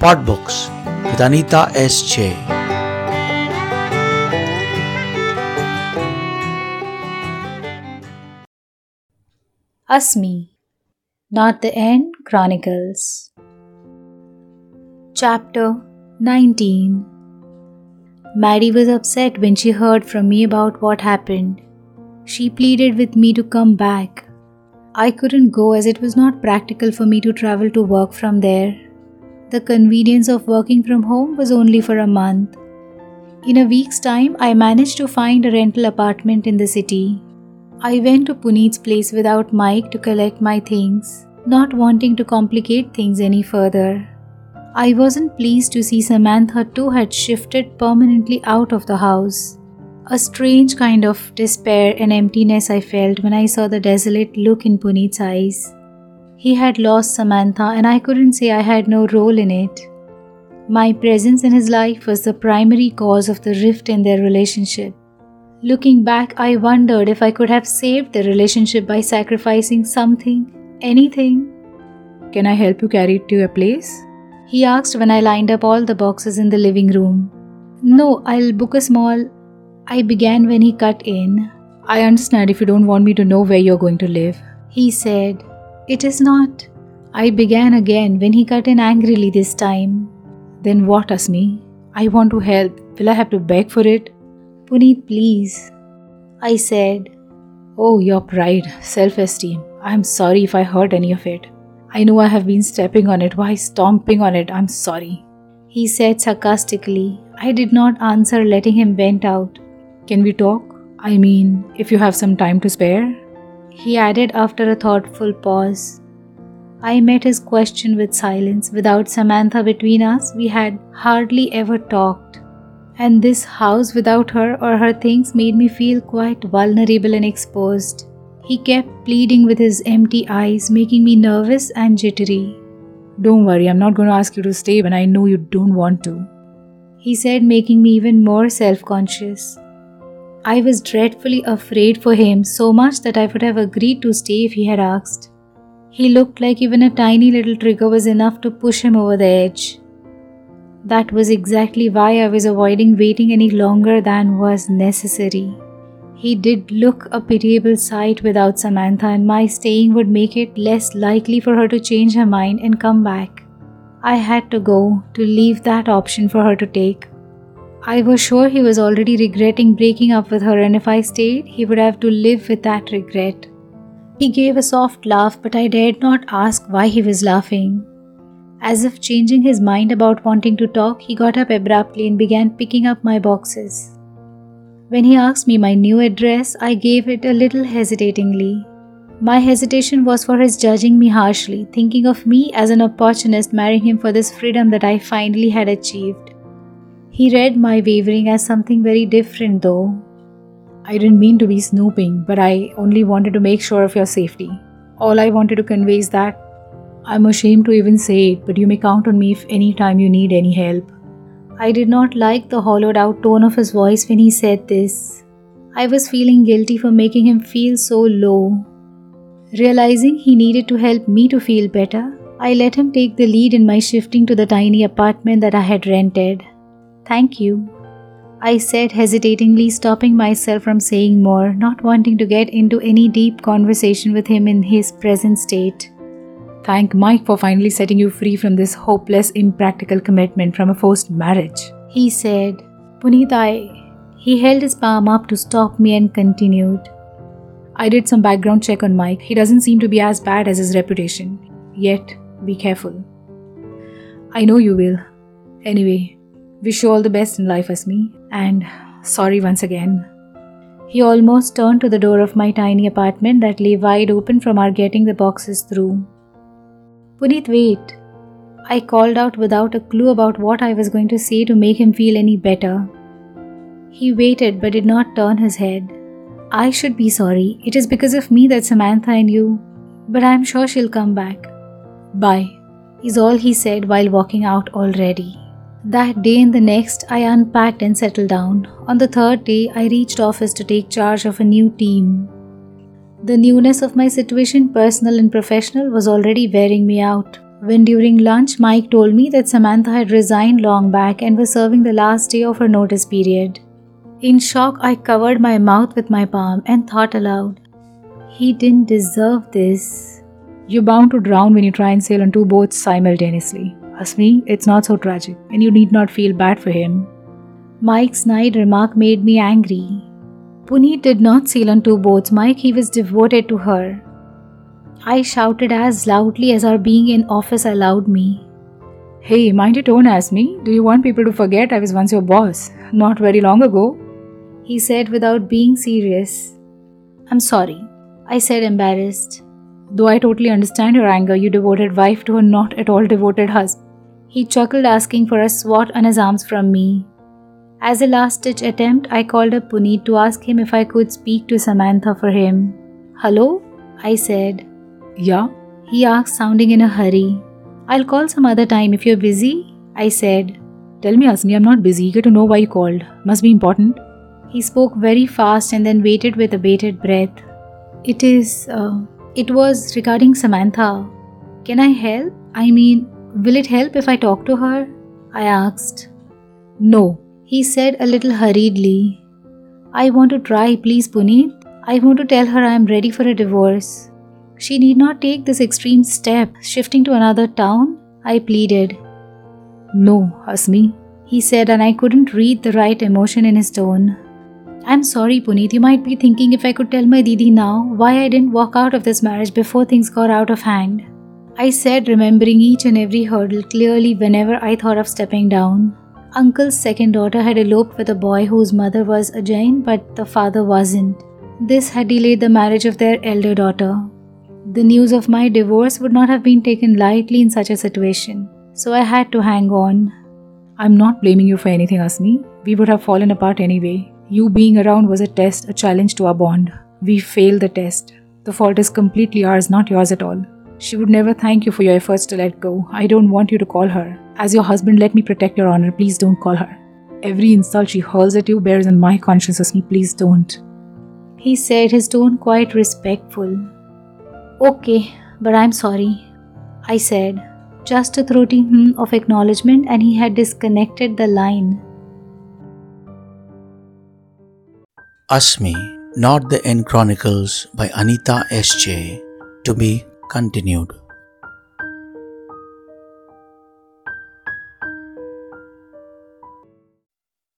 Podbooks with Anita S. Che. Asmi, Not the End Chronicles. Chapter 19 Maddie was upset when she heard from me about what happened. She pleaded with me to come back. I couldn't go as it was not practical for me to travel to work from there. The convenience of working from home was only for a month. In a week's time, I managed to find a rental apartment in the city. I went to Puneet's place without Mike to collect my things, not wanting to complicate things any further. I wasn't pleased to see Samantha too had shifted permanently out of the house. A strange kind of despair and emptiness I felt when I saw the desolate look in Puneet's eyes. He had lost Samantha, and I couldn't say I had no role in it. My presence in his life was the primary cause of the rift in their relationship. Looking back, I wondered if I could have saved the relationship by sacrificing something, anything. Can I help you carry it to your place? He asked when I lined up all the boxes in the living room. No, I'll book a small. I began when he cut in. I understand if you don't want me to know where you're going to live. He said, It is not. I began again when he cut in angrily this time. Then what, Asmi? I want to help. Will I have to beg for it? Puneet, please. I said, Oh, your pride, self esteem. I'm sorry if I hurt any of it. I know I have been stepping on it. Why stomping on it? I'm sorry. He said sarcastically. I did not answer, letting him vent out. Can we talk? I mean, if you have some time to spare? He added after a thoughtful pause. I met his question with silence. Without Samantha between us, we had hardly ever talked. And this house without her or her things made me feel quite vulnerable and exposed. He kept pleading with his empty eyes, making me nervous and jittery. Don't worry, I'm not going to ask you to stay when I know you don't want to. He said, making me even more self conscious. I was dreadfully afraid for him so much that I would have agreed to stay if he had asked. He looked like even a tiny little trigger was enough to push him over the edge. That was exactly why I was avoiding waiting any longer than was necessary. He did look a pitiable sight without Samantha, and my staying would make it less likely for her to change her mind and come back. I had to go, to leave that option for her to take. I was sure he was already regretting breaking up with her, and if I stayed, he would have to live with that regret. He gave a soft laugh, but I dared not ask why he was laughing. As if changing his mind about wanting to talk, he got up abruptly and began picking up my boxes. When he asked me my new address, I gave it a little hesitatingly. My hesitation was for his judging me harshly, thinking of me as an opportunist marrying him for this freedom that I finally had achieved. He read my wavering as something very different, though. I didn't mean to be snooping, but I only wanted to make sure of your safety. All I wanted to convey is that I'm ashamed to even say it, but you may count on me if any time you need any help. I did not like the hollowed out tone of his voice when he said this. I was feeling guilty for making him feel so low. Realizing he needed to help me to feel better, I let him take the lead in my shifting to the tiny apartment that I had rented. Thank you. I said hesitatingly, stopping myself from saying more, not wanting to get into any deep conversation with him in his present state. Thank Mike for finally setting you free from this hopeless, impractical commitment from a forced marriage. He said, Puneet, I. He held his palm up to stop me and continued. I did some background check on Mike. He doesn't seem to be as bad as his reputation. Yet, be careful. I know you will. Anyway, wish you all the best in life, Asmi. And sorry once again. He almost turned to the door of my tiny apartment that lay wide open from our getting the boxes through. Puneet, wait. I called out without a clue about what I was going to say to make him feel any better. He waited but did not turn his head. I should be sorry. It is because of me that Samantha and you. But I am sure she'll come back. Bye, is all he said while walking out already. That day and the next, I unpacked and settled down. On the third day, I reached office to take charge of a new team. The newness of my situation, personal and professional, was already wearing me out. when during lunch Mike told me that Samantha had resigned long back and was serving the last day of her notice period. In shock, I covered my mouth with my palm and thought aloud, He didn't deserve this. You're bound to drown when you try and sail on two boats simultaneously. Asmi, it's not so tragic, and you need not feel bad for him. Mike's snide remark made me angry. Puneet did not sail on two boats, Mike. He was devoted to her. I shouted as loudly as our being in office allowed me. Hey, mind your tone, Asmi. Do you want people to forget I was once your boss? Not very long ago. He said without being serious. I'm sorry, I said embarrassed. Though I totally understand your anger, you devoted wife to a not at all devoted husband. He chuckled, asking for a swat on his arms from me. As a last ditch attempt, I called up Puneet to ask him if I could speak to Samantha for him. Hello? I said. Yeah? He asked, sounding in a hurry. I'll call some other time if you're busy, I said. Tell me, Asmi, I'm not busy. Eager to know why you called. Must be important. He spoke very fast and then waited with a bated breath. It is, uh, it was regarding Samantha. Can I help? I mean, will it help if I talk to her? I asked. No, he said a little hurriedly. I want to try, please, Puneet. I want to tell her I am ready for a divorce. She need not take this extreme step, shifting to another town, I pleaded. No, Asmi, he said, and I couldn't read the right emotion in his tone. I'm sorry, Puneet. You might be thinking if I could tell my Didi now why I didn't walk out of this marriage before things got out of hand. I said, remembering each and every hurdle clearly whenever I thought of stepping down. Uncle's second daughter had eloped with a boy whose mother was a Jain but the father wasn't. This had delayed the marriage of their elder daughter. The news of my divorce would not have been taken lightly in such a situation, so I had to hang on. I'm not blaming you for anything, Asmi. We would have fallen apart anyway. You being around was a test, a challenge to our bond. We failed the test. The fault is completely ours, not yours at all. She would never thank you for your efforts to let go. I don't want you to call her. As your husband, let me protect your honor. Please don't call her. Every insult she hurls at you bears on my conscience as me. Please don't. He said, his tone quite respectful. Okay, but I'm sorry. I said, just a throaty hmm of acknowledgement, and he had disconnected the line. Asmi, Not the End Chronicles by Anita S.J. To be continued.